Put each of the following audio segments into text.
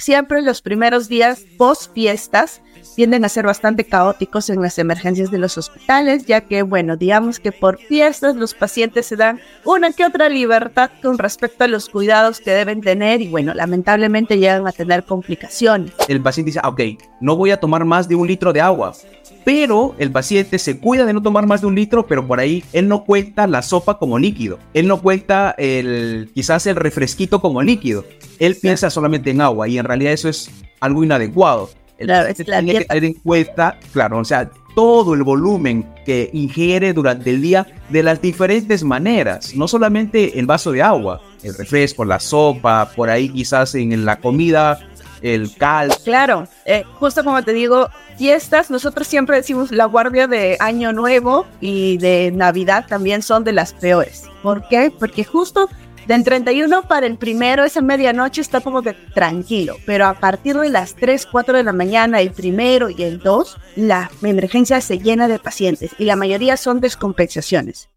Siempre los primeros días post fiestas tienden a ser bastante caóticos en las emergencias de los hospitales, ya que, bueno, digamos que por fiestas los pacientes se dan una que otra libertad con respecto a los cuidados que deben tener y, bueno, lamentablemente llegan a tener complicaciones. El paciente dice, ah, ok, no voy a tomar más de un litro de agua, pero el paciente se cuida de no tomar más de un litro, pero por ahí él no cuenta la sopa como líquido, él no cuenta el, quizás el refresquito como líquido, él piensa solamente en agua y en realidad eso es algo inadecuado. El claro, tiene que tener en cuenta, claro, o sea, todo el volumen que ingiere durante el día de las diferentes maneras, no solamente el vaso de agua, el refresco, la sopa, por ahí quizás en la comida, el cal. Claro, eh, justo como te digo, fiestas, nosotros siempre decimos la guardia de Año Nuevo y de Navidad también son de las peores. ¿Por qué? Porque justo del 31 para el primero, esa medianoche está como que tranquilo, pero a partir de las 3, 4 de la mañana, el primero y el 2, la emergencia se llena de pacientes y la mayoría son descompensaciones.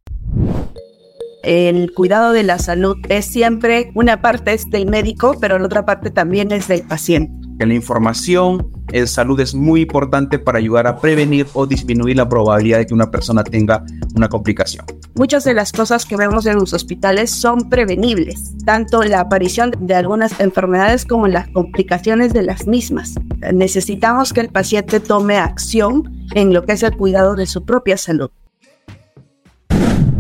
El cuidado de la salud es siempre una parte es del médico, pero la otra parte también es del paciente la información en salud es muy importante para ayudar a prevenir o disminuir la probabilidad de que una persona tenga una complicación. Muchas de las cosas que vemos en los hospitales son prevenibles, tanto la aparición de algunas enfermedades como las complicaciones de las mismas. Necesitamos que el paciente tome acción en lo que es el cuidado de su propia salud.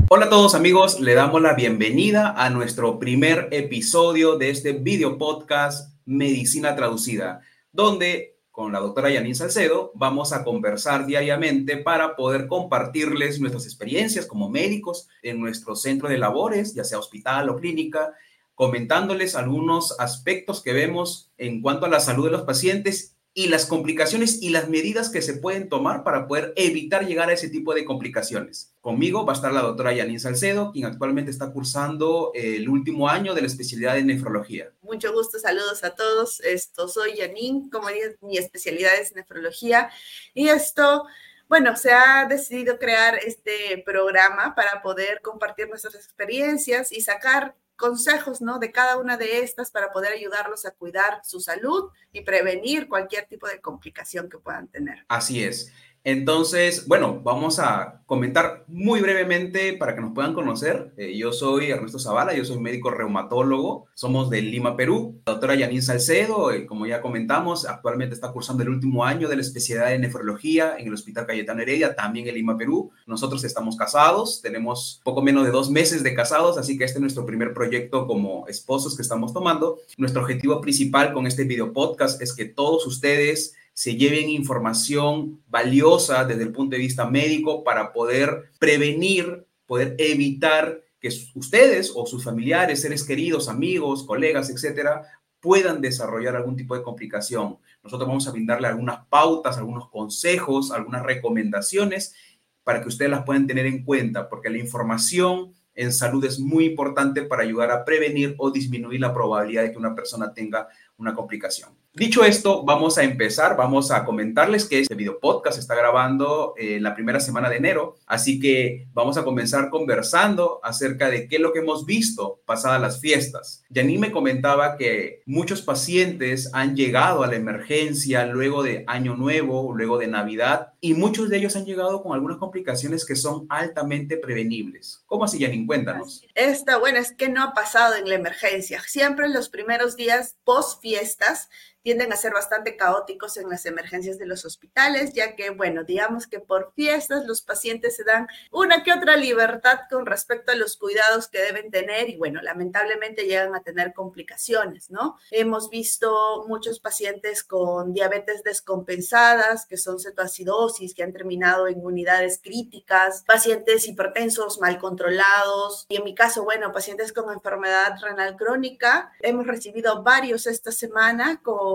Hola a todos amigos, le damos la bienvenida a nuestro primer episodio de este video podcast Medicina Traducida, donde con la doctora Janine Salcedo vamos a conversar diariamente para poder compartirles nuestras experiencias como médicos en nuestro centro de labores, ya sea hospital o clínica, comentándoles algunos aspectos que vemos en cuanto a la salud de los pacientes y las complicaciones y las medidas que se pueden tomar para poder evitar llegar a ese tipo de complicaciones. Conmigo va a estar la doctora Yanin Salcedo, quien actualmente está cursando el último año de la especialidad de nefrología. Mucho gusto, saludos a todos. Esto soy Yanin, como dije, mi especialidad es nefrología y esto bueno, se ha decidido crear este programa para poder compartir nuestras experiencias y sacar consejos, ¿no? De cada una de estas para poder ayudarlos a cuidar su salud y prevenir cualquier tipo de complicación que puedan tener. Así es. Entonces, bueno, vamos a comentar muy brevemente para que nos puedan conocer. Eh, yo soy Ernesto Zavala, yo soy médico reumatólogo, somos de Lima, Perú. La doctora Janine Salcedo, eh, como ya comentamos, actualmente está cursando el último año de la especialidad de nefrología en el Hospital Cayetano Heredia, también en Lima, Perú. Nosotros estamos casados, tenemos poco menos de dos meses de casados, así que este es nuestro primer proyecto como esposos que estamos tomando. Nuestro objetivo principal con este video podcast es que todos ustedes se lleven información valiosa desde el punto de vista médico para poder prevenir, poder evitar que ustedes o sus familiares, seres queridos, amigos, colegas, etcétera, puedan desarrollar algún tipo de complicación. Nosotros vamos a brindarle algunas pautas, algunos consejos, algunas recomendaciones para que ustedes las puedan tener en cuenta, porque la información en salud es muy importante para ayudar a prevenir o disminuir la probabilidad de que una persona tenga una complicación. Dicho esto, vamos a empezar, vamos a comentarles que este video podcast está grabando en la primera semana de enero, así que vamos a comenzar conversando acerca de qué es lo que hemos visto pasadas las fiestas. Janine me comentaba que muchos pacientes han llegado a la emergencia luego de Año Nuevo, luego de Navidad, y muchos de ellos han llegado con algunas complicaciones que son altamente prevenibles. ¿Cómo así, Janine? Cuéntanos. Esta, bueno, es que no ha pasado en la emergencia. Siempre en los primeros días post fiestas tienden a ser bastante caóticos en las emergencias de los hospitales, ya que, bueno, digamos que por fiestas los pacientes se dan una que otra libertad con respecto a los cuidados que deben tener y, bueno, lamentablemente llegan a tener complicaciones, ¿no? Hemos visto muchos pacientes con diabetes descompensadas, que son cetoacidosis, que han terminado en unidades críticas, pacientes hipertensos mal controlados y en mi caso, bueno, pacientes con enfermedad renal crónica. Hemos recibido varios esta semana con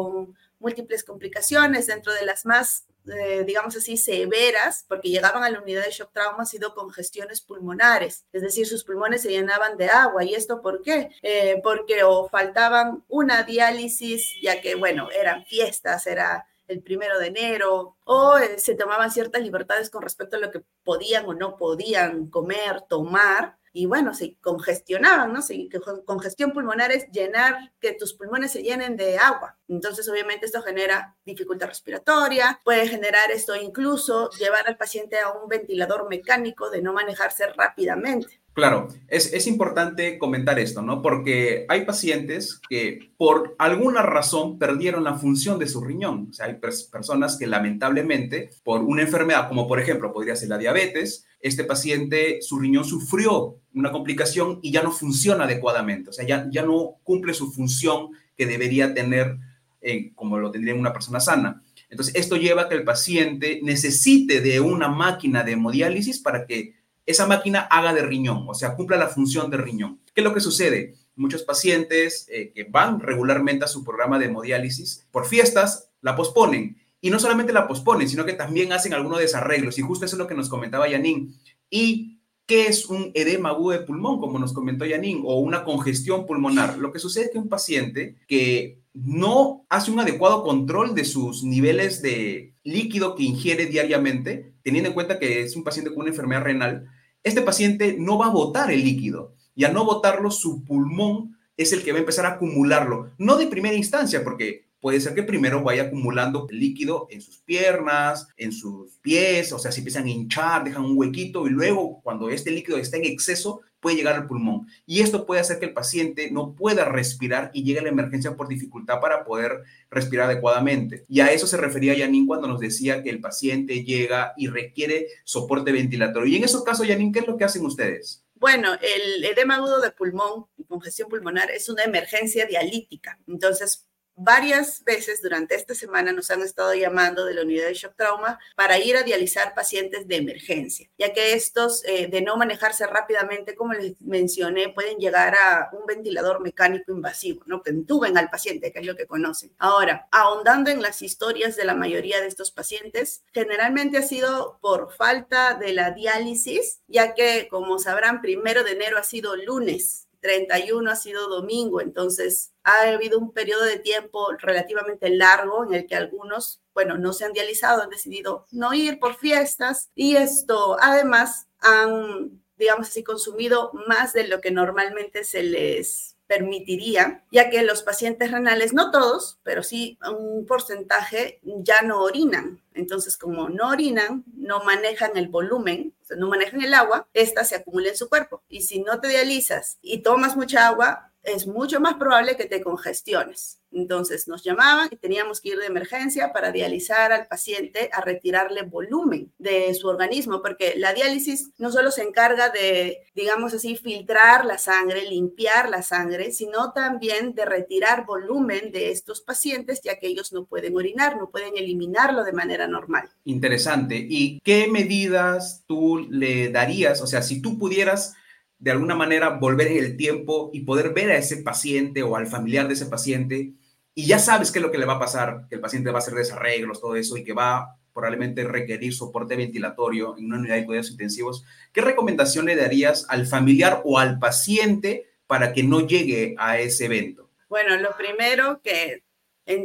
múltiples complicaciones, dentro de las más, eh, digamos así, severas, porque llegaban a la unidad de shock trauma, ha sido congestiones pulmonares, es decir, sus pulmones se llenaban de agua. ¿Y esto por qué? Eh, porque o faltaban una diálisis, ya que, bueno, eran fiestas, era el primero de enero, o eh, se tomaban ciertas libertades con respecto a lo que podían o no podían comer, tomar, y bueno, se congestionaban, ¿no? Se, congestión pulmonar es llenar, que tus pulmones se llenen de agua. Entonces, obviamente, esto genera dificultad respiratoria, puede generar esto incluso llevar al paciente a un ventilador mecánico de no manejarse rápidamente. Claro, es, es, importante comentar esto, ¿no? Porque hay pacientes que por alguna razón perdieron la función de su riñón. O sea, hay personas que lamentablemente por una enfermedad, como por ejemplo podría ser la diabetes, este paciente, su riñón sufrió una complicación y ya no funciona adecuadamente. O sea, ya, ya no cumple su función que debería tener eh, como lo tendría una persona sana. Entonces, esto lleva a que el paciente necesite de una máquina de hemodiálisis para que esa máquina haga de riñón, o sea, cumpla la función de riñón. ¿Qué es lo que sucede? Muchos pacientes eh, que van regularmente a su programa de hemodiálisis, por fiestas, la posponen. Y no solamente la posponen, sino que también hacen algunos desarreglos. Y justo eso es lo que nos comentaba Yanin. ¿Y qué es un edema agudo de pulmón, como nos comentó Yanin, o una congestión pulmonar? Lo que sucede es que un paciente que no hace un adecuado control de sus niveles de líquido que ingiere diariamente, teniendo en cuenta que es un paciente con una enfermedad renal, este paciente no va a botar el líquido y al no botarlo, su pulmón es el que va a empezar a acumularlo. No de primera instancia, porque puede ser que primero vaya acumulando líquido en sus piernas, en sus pies, o sea, si empiezan a hinchar, dejan un huequito y luego cuando este líquido está en exceso, puede llegar al pulmón. Y esto puede hacer que el paciente no pueda respirar y llegue a la emergencia por dificultad para poder respirar adecuadamente. Y a eso se refería Yanin cuando nos decía que el paciente llega y requiere soporte ventilatorio. Y en esos casos, Yanin, ¿qué es lo que hacen ustedes? Bueno, el edema agudo de pulmón congestión pulmonar es una emergencia dialítica. Entonces, varias veces durante esta semana nos han estado llamando de la unidad de shock trauma para ir a dializar pacientes de emergencia, ya que estos, eh, de no manejarse rápidamente, como les mencioné, pueden llegar a un ventilador mecánico invasivo, ¿no? que entuben al paciente, que es lo que conocen. Ahora, ahondando en las historias de la mayoría de estos pacientes, generalmente ha sido por falta de la diálisis, ya que, como sabrán, primero de enero ha sido lunes 31 ha sido domingo, entonces ha habido un periodo de tiempo relativamente largo en el que algunos, bueno, no se han dializado, han decidido no ir por fiestas y esto además han, digamos así, consumido más de lo que normalmente se les permitiría, ya que los pacientes renales, no todos, pero sí un porcentaje, ya no orinan. Entonces, como no orinan, no manejan el volumen, o sea, no manejan el agua, esta se acumula en su cuerpo. Y si no te dializas y tomas mucha agua, es mucho más probable que te congestiones. Entonces nos llamaban y teníamos que ir de emergencia para dializar al paciente, a retirarle volumen de su organismo, porque la diálisis no solo se encarga de, digamos así, filtrar la sangre, limpiar la sangre, sino también de retirar volumen de estos pacientes, ya que ellos no pueden orinar, no pueden eliminarlo de manera normal. Interesante. ¿Y qué medidas tú le darías? O sea, si tú pudieras de alguna manera volver en el tiempo y poder ver a ese paciente o al familiar de ese paciente y ya sabes qué es lo que le va a pasar, que el paciente va a hacer desarreglos, todo eso y que va probablemente requerir soporte ventilatorio en una unidad de cuidados intensivos, ¿qué recomendación le darías al familiar o al paciente para que no llegue a ese evento? Bueno, lo primero que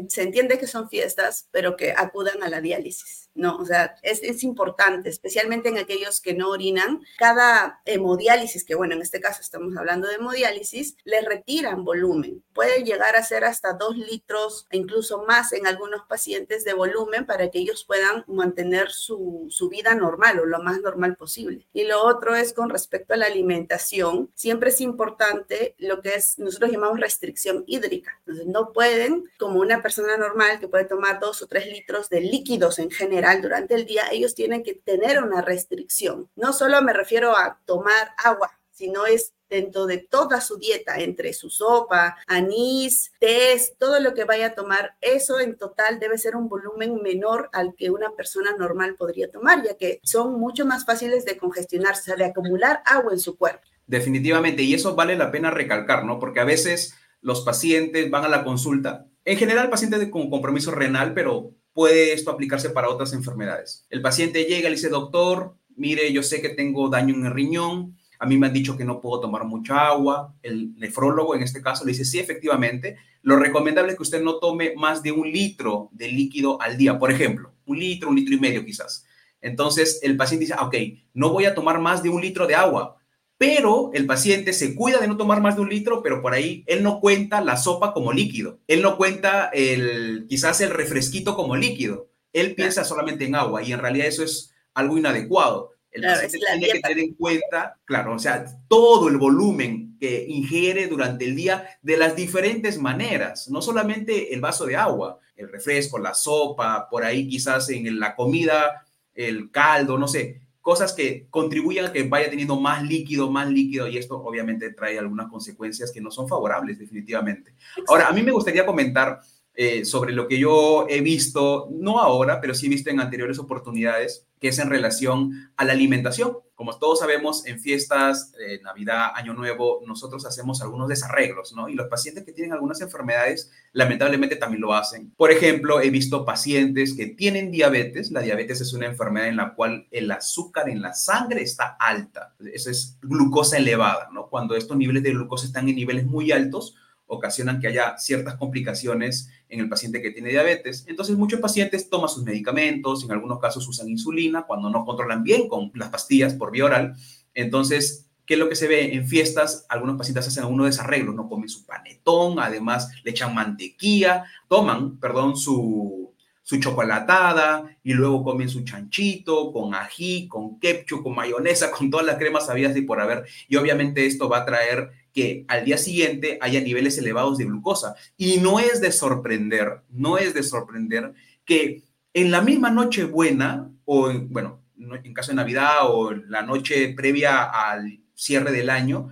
se entiende que son fiestas, pero que acudan a la diálisis ¿no? O sea, es, importante, especialmente en aquellos que no orinan. Cada hemodiálisis, que bueno, en este caso estamos hablando de hemodiálisis, les retiran volumen. Puede llegar a ser hasta dos litros incluso más en algunos pacientes de volumen para que ellos puedan mantener su, su vida normal o lo más normal posible. Y lo otro es con respecto a la alimentación. Siempre es importante lo que es, nosotros llamamos restricción hídrica. Entonces, no pueden, como una persona normal que puede tomar dos o tres litros de líquidos en general, durante el día, ellos tienen que tener una restricción. No solo me refiero a tomar agua, sino es dentro de toda su dieta, entre su sopa, anís, té, todo lo que vaya a tomar, eso en total debe ser un volumen menor al que una persona normal podría tomar, ya que son mucho más fáciles de congestionarse, de acumular agua en su cuerpo. Definitivamente, y eso vale la pena recalcar, ¿no? Porque a veces los pacientes van a la consulta, en general pacientes con compromiso renal, pero puede esto aplicarse para otras enfermedades. El paciente llega y le dice, doctor, mire, yo sé que tengo daño en el riñón, a mí me han dicho que no puedo tomar mucha agua. El nefrólogo en este caso le dice, sí, efectivamente, lo recomendable es que usted no tome más de un litro de líquido al día, por ejemplo, un litro, un litro y medio quizás. Entonces el paciente dice, ok, no voy a tomar más de un litro de agua, pero el paciente se cuida de no tomar más de un litro, pero por ahí él no cuenta la sopa como líquido, él no cuenta el, quizás el refresquito como líquido, él piensa solamente en agua y en realidad eso es algo inadecuado. El paciente tiene que tener en cuenta, claro, o sea, todo el volumen que ingiere durante el día de las diferentes maneras, no solamente el vaso de agua, el refresco, la sopa, por ahí quizás en la comida, el caldo, no sé, cosas que contribuyan a que vaya teniendo más líquido, más líquido, y esto obviamente trae algunas consecuencias que no son favorables definitivamente. Ahora, a mí me gustaría comentar eh, sobre lo que yo he visto, no ahora, pero sí he visto en anteriores oportunidades, que es en relación a la alimentación. Como todos sabemos, en fiestas, eh, Navidad, Año Nuevo, nosotros hacemos algunos desarreglos, ¿no? Y los pacientes que tienen algunas enfermedades, lamentablemente también lo hacen. Por ejemplo, he visto pacientes que tienen diabetes. La diabetes es una enfermedad en la cual el azúcar en la sangre está alta. Eso es glucosa elevada, ¿no? Cuando estos niveles de glucosa están en niveles muy altos, ocasionan que haya ciertas complicaciones en el paciente que tiene diabetes. Entonces, muchos pacientes toman sus medicamentos, en algunos casos usan insulina cuando no controlan bien con las pastillas por vía oral. Entonces, ¿qué es lo que se ve en fiestas? Algunos pacientes hacen algunos desarreglos, no comen su panetón, además le echan mantequilla, toman, perdón, su, su chocolatada y luego comen su chanchito con ají, con ketchup, con mayonesa, con todas las cremas habidas y por haber. Y obviamente esto va a traer que al día siguiente haya niveles elevados de glucosa. Y no es de sorprender, no es de sorprender que en la misma noche buena, o bueno, en caso de Navidad o la noche previa al cierre del año,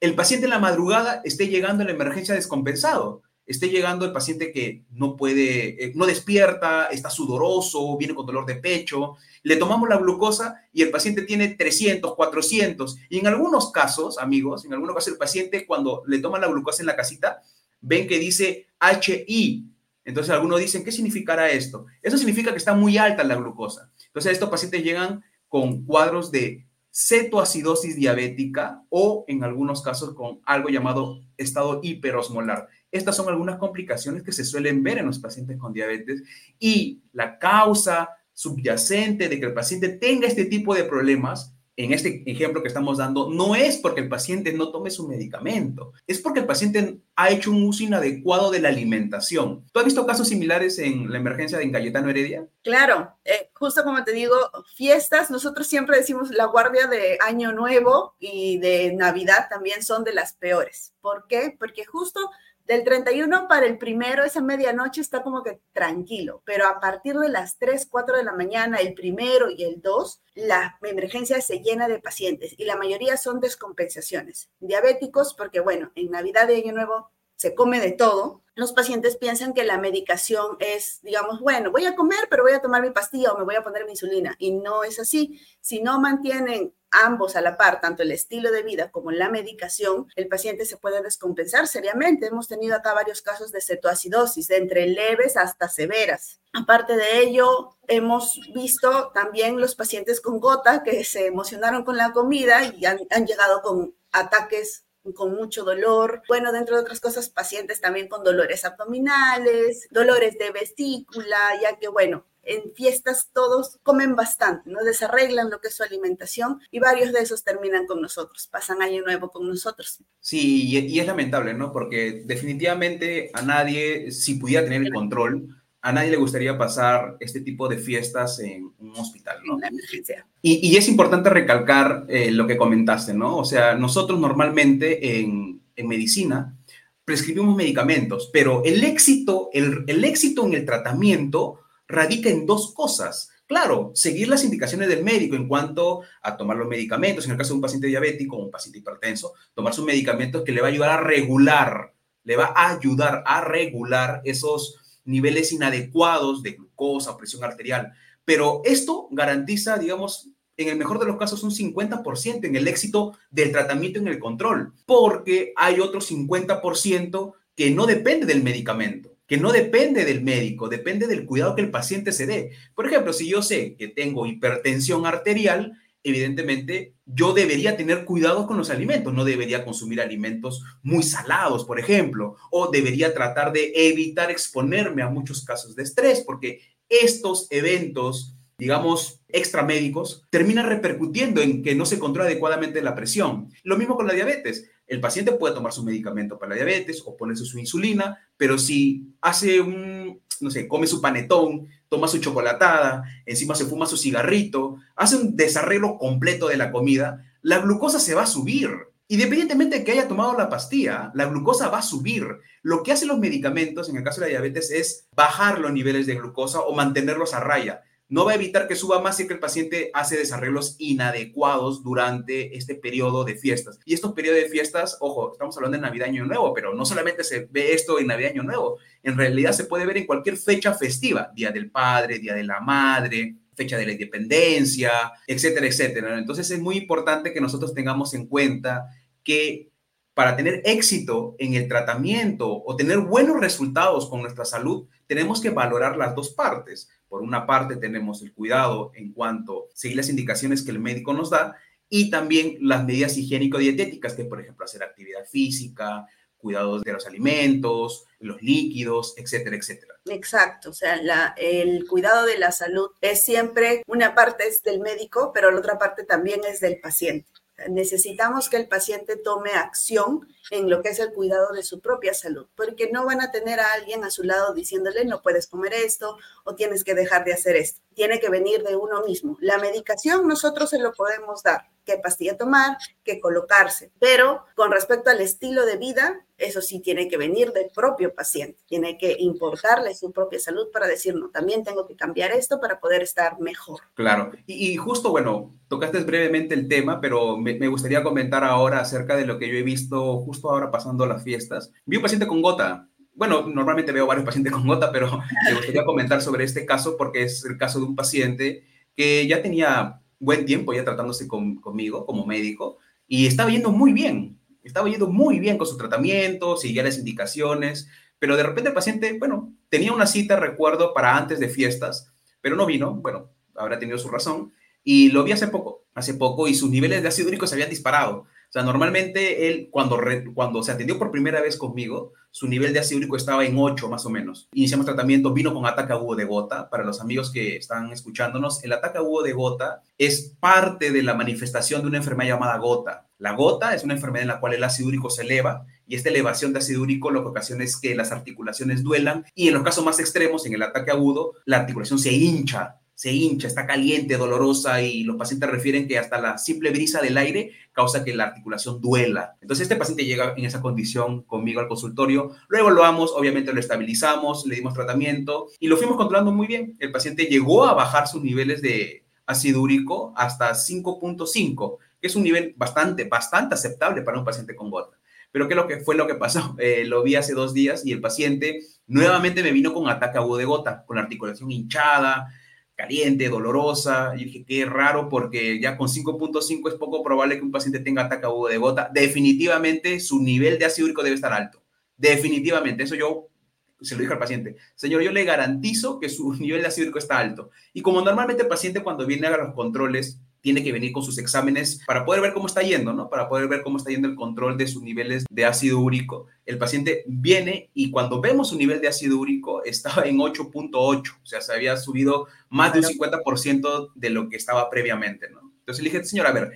el paciente en la madrugada esté llegando a la emergencia descompensado esté llegando el paciente que no puede, eh, no despierta, está sudoroso, viene con dolor de pecho, le tomamos la glucosa y el paciente tiene 300, 400. Y en algunos casos, amigos, en algunos casos el paciente cuando le toman la glucosa en la casita, ven que dice HI. Entonces algunos dicen, ¿qué significará esto? Eso significa que está muy alta la glucosa. Entonces estos pacientes llegan con cuadros de cetoacidosis diabética o en algunos casos con algo llamado estado hiperosmolar. Estas son algunas complicaciones que se suelen ver en los pacientes con diabetes y la causa subyacente de que el paciente tenga este tipo de problemas, en este ejemplo que estamos dando, no es porque el paciente no tome su medicamento, es porque el paciente ha hecho un uso inadecuado de la alimentación. ¿Tú has visto casos similares en la emergencia de Cayetano Heredia? Claro, eh, justo como te digo, fiestas, nosotros siempre decimos la guardia de Año Nuevo y de Navidad también son de las peores. ¿Por qué? Porque justo del 31 para el primero, esa medianoche está como que tranquilo, pero a partir de las 3, 4 de la mañana, el primero y el 2, la emergencia se llena de pacientes y la mayoría son descompensaciones. Diabéticos, porque bueno, en Navidad de Año Nuevo se come de todo. Los pacientes piensan que la medicación es, digamos, bueno, voy a comer, pero voy a tomar mi pastilla o me voy a poner mi insulina. Y no es así. Si no mantienen ambos a la par, tanto el estilo de vida como la medicación, el paciente se puede descompensar seriamente. Hemos tenido acá varios casos de cetoacidosis, de entre leves hasta severas. Aparte de ello, hemos visto también los pacientes con gota que se emocionaron con la comida y han, han llegado con ataques con mucho dolor. Bueno, dentro de otras cosas, pacientes también con dolores abdominales, dolores de vesícula, ya que, bueno, en fiestas todos comen bastante, ¿no? Desarreglan lo que es su alimentación y varios de esos terminan con nosotros, pasan año nuevo con nosotros. Sí, y, es lamentable, ¿no? Porque definitivamente a nadie, si pudiera tener el control, a nadie le gustaría pasar este tipo de fiestas en un hospital, ¿no? Y, y es importante recalcar eh, lo que comentaste, ¿no? O sea, nosotros normalmente en, en medicina prescribimos medicamentos, pero el éxito, el, el éxito en el tratamiento radica en dos cosas. Claro, seguir las indicaciones del médico en cuanto a tomar los medicamentos, en el caso de un paciente diabético o un paciente hipertenso, tomar sus medicamentos que le va a ayudar a regular, le va a ayudar a regular esos niveles inadecuados de glucosa, presión arterial. Pero esto garantiza, digamos, en el mejor de los casos, un 50% en el éxito del tratamiento en el control, porque hay otro 50% que no depende del medicamento que no depende del médico, depende del cuidado que el paciente se dé. Por ejemplo, si yo sé que tengo hipertensión arterial, evidentemente yo debería tener cuidado con los alimentos, no debería consumir alimentos muy salados, por ejemplo, o debería tratar de evitar exponerme a muchos casos de estrés, porque estos eventos digamos, extramédicos, termina repercutiendo en que no se controla adecuadamente la presión. Lo mismo con la diabetes. El paciente puede tomar su medicamento para la diabetes o ponerse su insulina, pero si hace un, no sé, come su panetón, toma su chocolatada, encima se fuma su cigarrito, hace un desarreglo completo de la comida, la glucosa se va a subir. Independientemente de que haya tomado la pastilla, la glucosa va a subir. Lo que hacen los medicamentos, en el caso de la diabetes, es bajar los niveles de glucosa o mantenerlos a raya no va a evitar que suba más si el paciente hace desarreglos inadecuados durante este periodo de fiestas. Y estos periodos de fiestas, ojo, estamos hablando de Navidad Año Nuevo, pero no solamente se ve esto en Navidad Año Nuevo, en realidad se puede ver en cualquier fecha festiva, Día del Padre, Día de la Madre, fecha de la independencia, etcétera, etcétera. Entonces es muy importante que nosotros tengamos en cuenta que para tener éxito en el tratamiento o tener buenos resultados con nuestra salud, tenemos que valorar las dos partes. Por una parte tenemos el cuidado en cuanto a seguir las indicaciones que el médico nos da y también las medidas higiénico-dietéticas, que por ejemplo hacer actividad física, cuidados de los alimentos, los líquidos, etcétera, etcétera. Exacto, o sea, el cuidado de la salud es siempre, una parte es del médico, pero la otra parte también es del paciente. Necesitamos que el paciente tome acción en lo que es el cuidado de su propia salud, porque no van a tener a alguien a su lado diciéndole no puedes comer esto o tienes que dejar de hacer esto. Tiene que venir de uno mismo. La medicación nosotros se lo podemos dar, qué pastilla tomar, qué colocarse, pero con respecto al estilo de vida, eso sí tiene que venir del propio paciente, tiene que importarle su propia salud para decir, no, también tengo que cambiar esto para poder estar mejor. Claro, y, justo, bueno, tocaste brevemente el tema, pero me, me, gustaría comentar ahora acerca de lo que yo he visto justo ahora pasando las fiestas. Vi un paciente con gota. Bueno, normalmente veo varios pacientes con gota, pero me gustaría comentar sobre este caso porque es el caso de un paciente que ya tenía buen tiempo ya tratándose conmigo como médico y estaba yendo muy bien, estaba yendo muy bien con su tratamiento, seguía las indicaciones, pero de repente el paciente, bueno, tenía una cita, recuerdo, para antes de fiestas, pero no vino, bueno, habrá tenido su razón, y lo vi hace poco, hace poco, y sus niveles de ácido úrico se habían disparado. Sea, normalmente él, cuando, cuando se atendió por primera vez conmigo, su nivel de ácido úrico estaba en 8 más o menos. Iniciamos tratamiento, vino con ataque agudo de gota. Para los amigos que están escuchándonos, el ataque agudo de gota es parte de la manifestación de una enfermedad llamada gota. La gota es una enfermedad en la cual el ácido úrico se eleva y esta elevación de ácido úrico lo que ocasiona es que las articulaciones duelan y en los casos más extremos, en el ataque agudo, la articulación se hincha se hincha, está caliente, dolorosa y los pacientes refieren que hasta la simple brisa del aire causa que la articulación duela. Entonces este paciente llega en esa condición conmigo al consultorio, lo evaluamos, obviamente lo estabilizamos, le dimos tratamiento y lo fuimos controlando muy bien. El paciente llegó a bajar sus niveles de ácido úrico hasta 5.5, que es un nivel bastante, bastante aceptable para un paciente con gota. Pero ¿qué lo que fue lo que pasó? Eh, lo vi hace dos días y el paciente nuevamente me vino con ataque agudo de gota, con la articulación hinchada, caliente, dolorosa. Y dije, qué raro, porque ya con 5.5 es poco probable que un paciente tenga ataque agudo de gota. Definitivamente su nivel de ácido úrico debe estar alto. Definitivamente. Eso yo se lo dije al paciente. Señor, yo le garantizo que su nivel de ácido úrico está alto. Y como normalmente el paciente cuando viene a los controles tiene que venir con sus exámenes para poder ver cómo está yendo, ¿no? Para poder ver cómo está yendo el control de sus niveles de ácido úrico. El paciente viene y cuando vemos su nivel de ácido úrico estaba en 8.8, o sea, se había subido más de un 50% de lo que estaba previamente, ¿no? Entonces le dije, señor, a ver,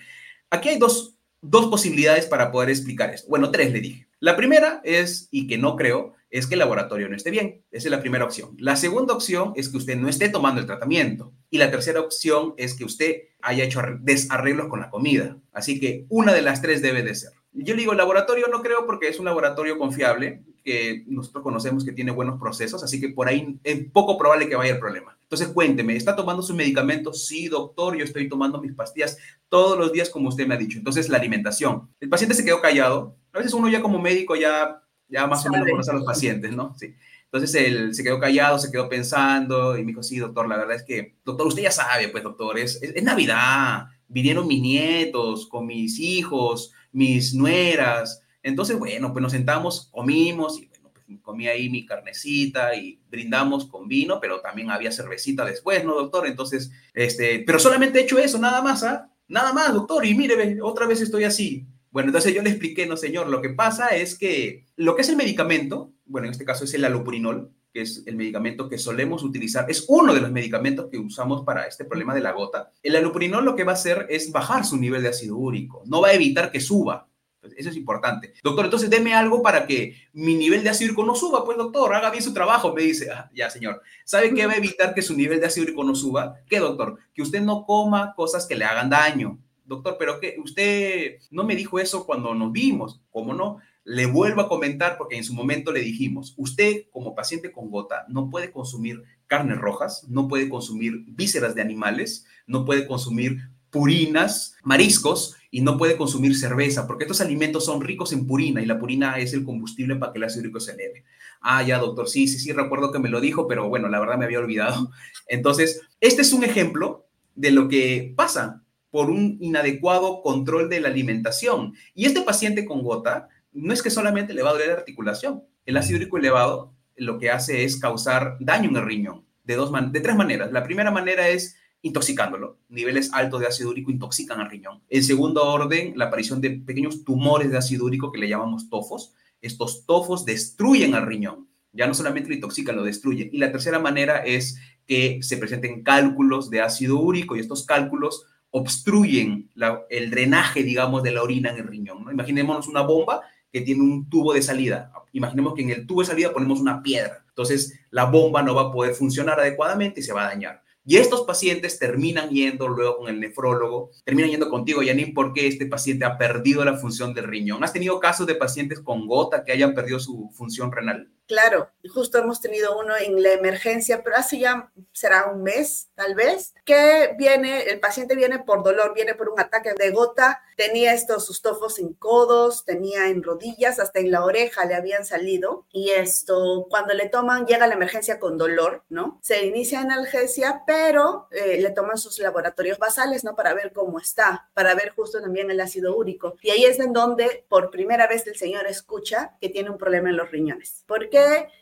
aquí hay dos, dos posibilidades para poder explicar esto. Bueno, tres le dije. La primera es, y que no creo, es que el laboratorio no esté bien. Esa es la primera opción. La segunda opción es que usted no esté tomando el tratamiento. Y la tercera opción es que usted haya hecho desarreglos con la comida. Así que una de las tres debe de ser. Yo digo, laboratorio no creo porque es un laboratorio confiable, que nosotros conocemos que tiene buenos procesos, así que por ahí es poco probable que vaya el problema. Entonces, cuénteme, ¿está tomando sus medicamentos? Sí, doctor, yo estoy tomando mis pastillas todos los días como usted me ha dicho. Entonces, la alimentación. El paciente se quedó callado. A veces uno ya como médico ya ya más o menos conoce a los pacientes, ¿no? Sí. Entonces él se quedó callado, se quedó pensando y me dijo, sí, doctor, la verdad es que, doctor, usted ya sabe, pues, doctor, es, es, Navidad, vinieron mis nietos con mis hijos, mis nueras. Entonces, bueno, pues nos sentamos, comimos y bueno, pues comí ahí mi carnecita y brindamos con vino, pero también había cervecita después, ¿no, doctor? Entonces, este, pero solamente he hecho eso, nada más, ¿ah? Nada más, doctor, y mire, otra vez estoy así. Bueno, entonces yo le expliqué, no señor, lo que pasa es que lo que es el medicamento, bueno, en este caso es el alopurinol, que es el medicamento que solemos utilizar, es uno de los medicamentos que usamos para este problema de la gota. El allopurinol lo que va a hacer es bajar su nivel de ácido úrico, no va a evitar que suba. Eso es importante. Doctor, entonces deme algo para que mi nivel de ácido úrico no suba. Pues doctor, haga bien su trabajo. Me dice, ah, ya señor. ¿Sabe qué va a evitar que su nivel de ácido úrico no suba? ¿Qué doctor? Que usted no coma cosas que le hagan daño. Doctor, pero que usted no me dijo eso cuando nos vimos. ¿Cómo no? Le vuelvo a comentar porque en su momento le dijimos, usted como paciente con gota no puede consumir carnes rojas, no puede consumir vísceras de animales, no puede consumir purinas, mariscos y no puede consumir cerveza, porque estos alimentos son ricos en purina y la purina es el combustible para que el ácido úrico se eleve. Ah, ya, doctor, sí, sí, sí, recuerdo que me lo dijo, pero bueno, la verdad me había olvidado. Entonces, este es un ejemplo de lo que pasa por un inadecuado control de la alimentación. Y este paciente con gota no es que solamente le va a doler la articulación. El ácido úrico elevado lo que hace es causar daño en el riñón de, dos de tres maneras. La primera manera es intoxicándolo. Niveles altos de ácido úrico intoxican al riñón. En segundo orden, la aparición de pequeños tumores de ácido úrico que le llamamos tofos. Estos tofos destruyen al riñón. Ya no solamente lo intoxican, lo destruyen. Y la tercera manera es que se presenten cálculos de ácido úrico y estos cálculos obstruyen el drenaje, digamos, de la orina en el riñón. ¿no? Imaginémonos una bomba que tiene un tubo de salida. Imaginemos que en el tubo de salida ponemos una piedra. Entonces, la bomba no va a poder funcionar adecuadamente y se va a dañar. Y estos pacientes terminan yendo luego con el nefrólogo, terminan yendo contigo, Yanin, porque este paciente ha perdido la función del riñón. ¿Has tenido casos de pacientes con gota que hayan perdido su función renal? Claro, justo hemos tenido uno en la emergencia, pero hace ya será un mes, tal vez, que viene, el paciente viene por dolor, viene por un ataque de gota, tenía estos sus tofos en codos, tenía en rodillas, hasta en la oreja le habían salido, y esto, cuando le toman, llega a la emergencia con dolor, ¿no? Se inicia analgesia, pero eh, le toman sus laboratorios basales, ¿no? Para ver cómo está, para ver justo también el ácido úrico. Y ahí es en donde por primera vez el señor escucha que tiene un problema en los riñones. ¿Por qué?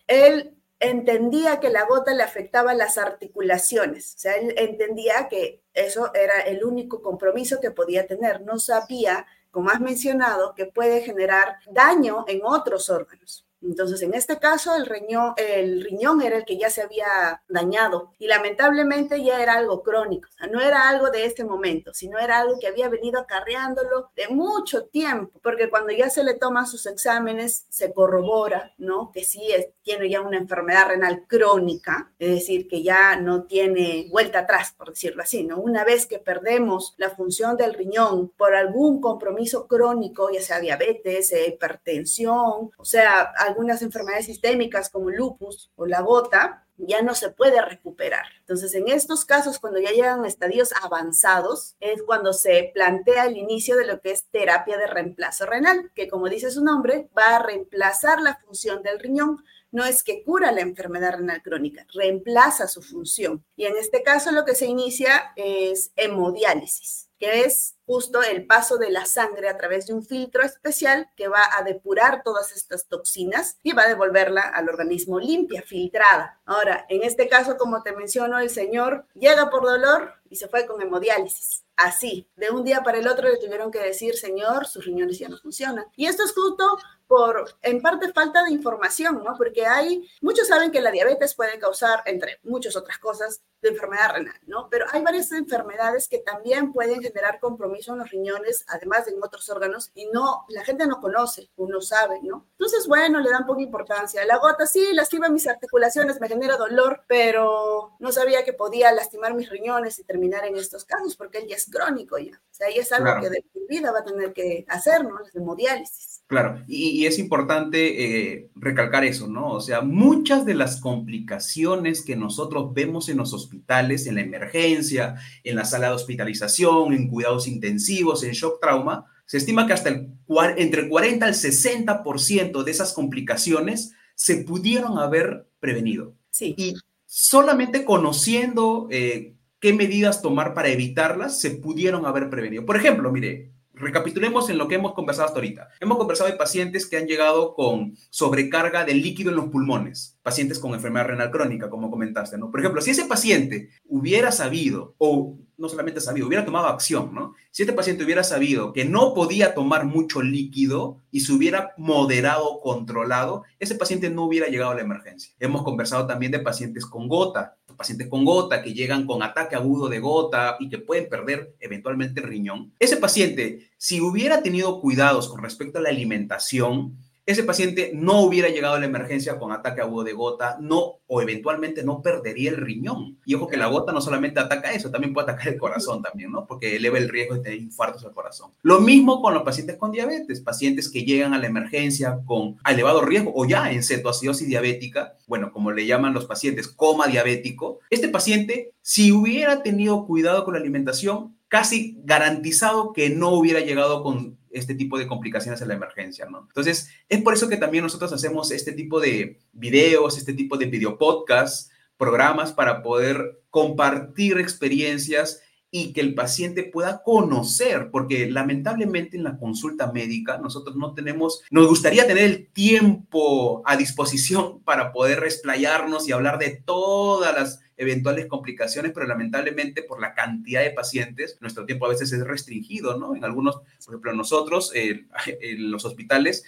Él entendía que la gota le afectaba las articulaciones, o sea, él entendía que eso era el único compromiso que podía tener, no sabía, como has mencionado, que puede generar daño en otros órganos. Entonces, en este caso, el riñón, el riñón era el que ya se había dañado y lamentablemente ya era algo crónico. O sea, no era algo de este momento, sino era algo que había venido acarreándolo de mucho tiempo, porque cuando ya se le toman sus exámenes, se corrobora, ¿no? Que sí tiene ya una enfermedad renal crónica, es decir, que ya no tiene vuelta atrás, por decirlo así, ¿no? Una vez que perdemos la función del riñón por algún compromiso crónico, ya sea diabetes, hipertensión, o sea, algunas enfermedades sistémicas como lupus o la gota, ya no se puede recuperar. Entonces, en estos casos, cuando ya llegan a estadios avanzados, es cuando se plantea el inicio de lo que es terapia de reemplazo renal, que como dice su nombre, va a reemplazar la función del riñón. No es que cura la enfermedad renal crónica, reemplaza su función. Y en este caso lo que se inicia es hemodiálisis, que es justo el paso de la sangre a través de un filtro especial que va a depurar todas estas toxinas y va a devolverla al organismo limpia, filtrada. Ahora, en este caso, como te menciono, el señor llega por dolor y se fue con hemodiálisis. Así, de un día para el otro le tuvieron que decir, señor, sus riñones ya no funcionan. Y esto es justo por, en parte, falta de información, ¿no? Porque hay, muchos saben que la diabetes puede causar, entre muchas otras cosas, de enfermedad renal, ¿no? Pero hay varias enfermedades que también pueden generar compromiso en los riñones, además de en otros órganos, y no, la gente no conoce, uno sabe, ¿no? Entonces, bueno, le dan poca importancia. La gota sí lastima mis articulaciones, me genera dolor, pero no sabía que podía lastimar mis riñones y terminar en estos casos, porque él ya es crónico ya. O sea, ahí es algo que de vida va a tener que hacer, ¿no? La hemodiálisis. Claro, y, es importante eh, recalcar eso, ¿no? O sea, muchas de las complicaciones que nosotros vemos en los hospitales, en la emergencia, en la sala de hospitalización, en cuidados intensivos, en shock trauma, se estima que hasta el, entre el 40 al 60% de esas complicaciones se pudieron haber prevenido. Sí. Y solamente conociendo eh, qué medidas tomar para evitarlas, se pudieron haber prevenido. Por ejemplo, mire, Recapitulemos en lo que hemos conversado hasta ahorita. Hemos conversado de pacientes que han llegado con sobrecarga de líquido en los pulmones, pacientes con enfermedad renal crónica, como comentaste, ¿no? Por ejemplo, si ese paciente hubiera sabido, o no solamente sabido, hubiera tomado acción, ¿no? Si este paciente hubiera sabido que no podía tomar mucho líquido y se hubiera moderado, controlado, ese paciente no hubiera llegado a la emergencia. Hemos conversado también de pacientes con gota, pacientes con gota que llegan con ataque agudo de gota y que pueden perder eventualmente el riñón. Ese paciente, si hubiera tenido cuidados con respecto a la alimentación, ese paciente no hubiera llegado a la emergencia con ataque agudo de gota, no, o eventualmente no perdería el riñón. Y ojo que la gota no solamente ataca eso, también puede atacar el corazón también, ¿no? Porque eleva el riesgo de tener infartos al corazón. Lo mismo con los pacientes con diabetes, pacientes que llegan a la emergencia con elevado riesgo o ya en cetoacidosis diabética, bueno, como le llaman los pacientes, coma diabético. Este paciente, si hubiera tenido cuidado con la alimentación, casi garantizado que no hubiera llegado con este tipo de complicaciones en la emergencia, ¿no? Entonces, es por eso que también nosotros hacemos este tipo de videos, este tipo de videopodcasts, programas para poder compartir experiencias y que el paciente pueda conocer, porque lamentablemente en la consulta médica nosotros no tenemos, nos gustaría tener el tiempo a disposición para poder explayarnos y hablar de todas las eventuales complicaciones, pero lamentablemente por la cantidad de pacientes, nuestro tiempo a veces es restringido, ¿no? En algunos, por ejemplo, nosotros, en los hospitales,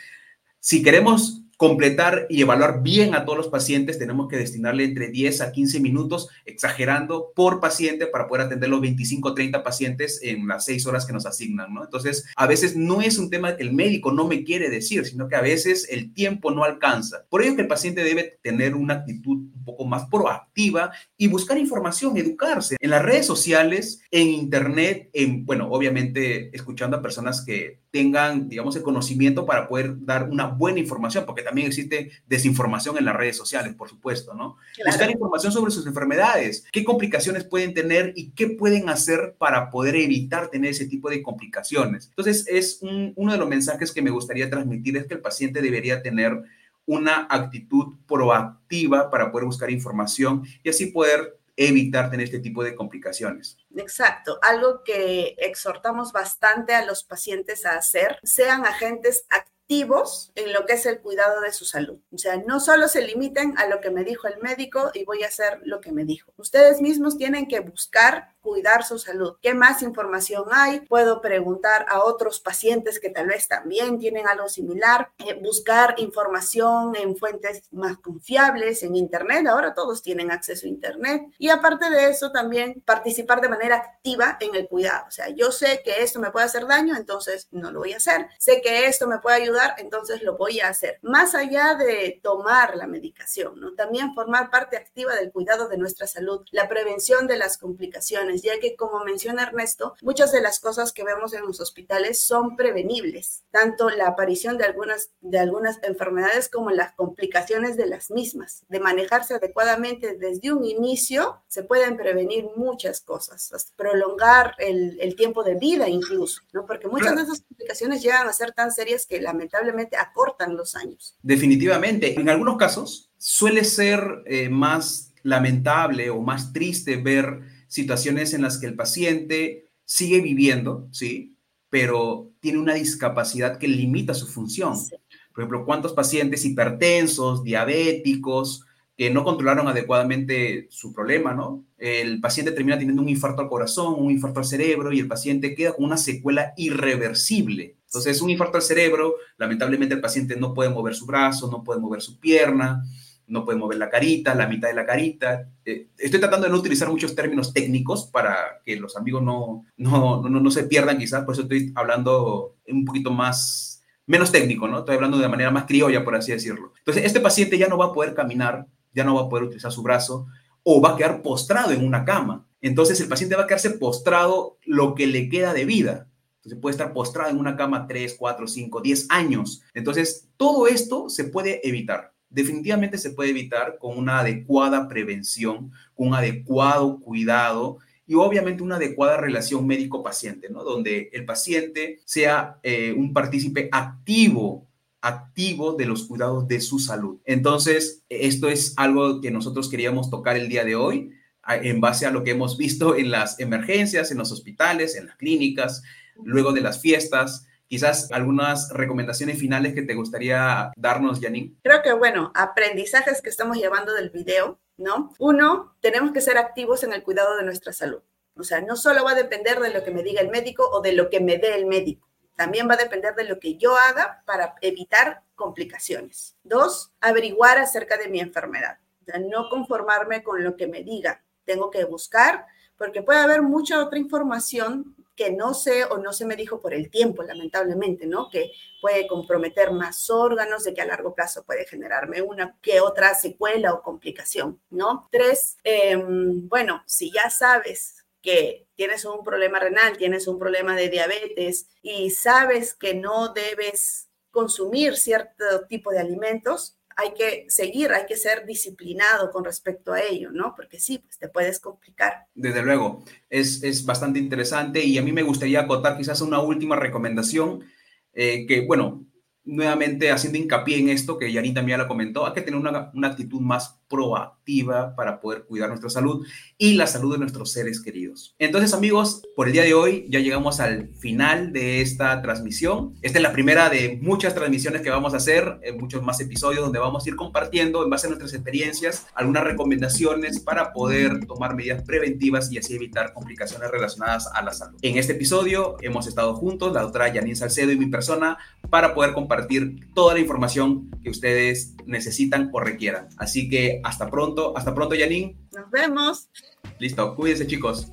si queremos completar y evaluar bien a todos los pacientes, tenemos que destinarle entre 10 a 15 minutos, exagerando por paciente para poder atender los 25 o 30 pacientes en las 6 horas que nos asignan. Entonces, a veces no es un tema que el médico no me quiere decir, sino que a veces el tiempo no alcanza. Por ello que el paciente debe tener una actitud un poco más proactiva y buscar información, educarse en las redes sociales, en internet, en, bueno, obviamente escuchando a personas que tengan, digamos, el conocimiento para poder dar una buena información, porque también existe desinformación en las redes sociales, por supuesto, ¿no? Buscar información sobre sus enfermedades, qué complicaciones pueden tener y qué pueden hacer para poder evitar tener ese tipo de complicaciones. Entonces, es uno de los mensajes que me gustaría transmitir es que el paciente debería tener una actitud proactiva para poder buscar información y así poder evitar tener este tipo de complicaciones. Exacto, algo que exhortamos bastante a los pacientes a hacer, sean agentes activos en lo que es el cuidado de su salud. O sea, no solo se limiten a lo que me dijo el médico y voy a hacer lo que me dijo. Ustedes mismos tienen que buscar cuidar su salud. ¿Qué más información hay? Puedo preguntar a otros pacientes que tal vez también tienen algo similar, eh, buscar información en fuentes más confiables, en Internet. Ahora todos tienen acceso a Internet. Y aparte de eso, también participar de manera activa en el cuidado. O sea, yo sé que esto me puede hacer daño, entonces no lo voy a hacer. Sé que esto me puede ayudar, entonces lo voy a hacer. Más allá de tomar la medicación, ¿no? También formar parte activa del cuidado de nuestra salud, la prevención de las complicaciones ya que como menciona Ernesto, muchas de las cosas que vemos en los hospitales son prevenibles, tanto la aparición de algunas, de algunas enfermedades como las complicaciones de las mismas. De manejarse adecuadamente desde un inicio, se pueden prevenir muchas cosas, prolongar el, el tiempo de vida incluso, ¿no? porque muchas de esas complicaciones llegan a ser tan serias que lamentablemente acortan los años. Definitivamente, en algunos casos suele ser eh, más lamentable o más triste ver situaciones en las que el paciente sigue viviendo, ¿sí? Pero tiene una discapacidad que limita su función. Por ejemplo, ¿cuántos pacientes hipertensos, diabéticos, que no controlaron adecuadamente su problema, ¿no? El paciente termina teniendo un infarto al corazón, un infarto al cerebro y el paciente queda con una secuela irreversible. Entonces, un infarto al cerebro, lamentablemente el paciente no puede mover su brazo, no puede mover su pierna, no puede mover la carita, la mitad de la carita. Eh, estoy tratando de no utilizar muchos términos técnicos para que los amigos no, no, no, no se pierdan quizás, por eso estoy hablando un poquito más, menos técnico, ¿no? Estoy hablando de manera más criolla, por así decirlo. Entonces, este paciente ya no va a poder caminar, ya no va a poder utilizar su brazo o va a quedar postrado en una cama. Entonces, el paciente va a quedarse postrado lo que le queda de vida. Entonces, puede estar postrado en una cama 3, 4, 5, 10 años. Entonces, todo esto se puede evitar definitivamente se puede evitar con una adecuada prevención, un adecuado cuidado y obviamente una adecuada relación médico-paciente, ¿no? Donde el paciente sea eh, un partícipe activo activo de los cuidados de su salud. Entonces, esto es algo que nosotros queríamos tocar el día de hoy en base a lo que hemos visto en las emergencias, en los hospitales, en las clínicas, luego de las fiestas. Quizás algunas recomendaciones finales que te gustaría darnos, Janine. Creo que, bueno, aprendizajes que estamos llevando del video, ¿no? Uno, tenemos que ser activos en el cuidado de nuestra salud. O sea, no solo va a depender de lo que me diga el médico o de lo que me dé el médico. También va a depender de lo que yo haga para evitar complicaciones. Dos, averiguar acerca de mi enfermedad. O sea, no conformarme con lo que me diga. Tengo que buscar, porque puede haber mucha otra información que no sé o no se me dijo por el tiempo, lamentablemente, ¿no? Que puede comprometer más órganos, de que a largo plazo puede generarme una que otra secuela o complicación, ¿no? Tres, em, bueno, si ya sabes que tienes un problema renal, tienes un problema de diabetes y sabes que no debes consumir cierto tipo de alimentos, hay que seguir, hay que ser disciplinado con respecto a ello, ¿no? Porque sí, pues te puedes complicar. Desde luego, es, es bastante interesante y a mí me gustaría acotar quizás una última recomendación, eh, que bueno, nuevamente haciendo hincapié en esto, que Yanni también la comentó, hay que tener una, una, actitud más proactiva para poder cuidar nuestra salud y la salud de nuestros seres queridos. Entonces, amigos, por el día de hoy ya llegamos al final de esta transmisión. Esta es la primera de muchas transmisiones que vamos a hacer, en muchos más episodios donde vamos a ir compartiendo en base a nuestras experiencias algunas recomendaciones para poder tomar medidas preventivas y así evitar complicaciones relacionadas a la salud. En este episodio hemos estado juntos, la doctora Janine Salcedo y mi persona, para poder compartir toda la información que ustedes necesitan o requieran. Así que hasta pronto, hasta pronto, Janine. Nos vemos. Listo, cuídense chicos.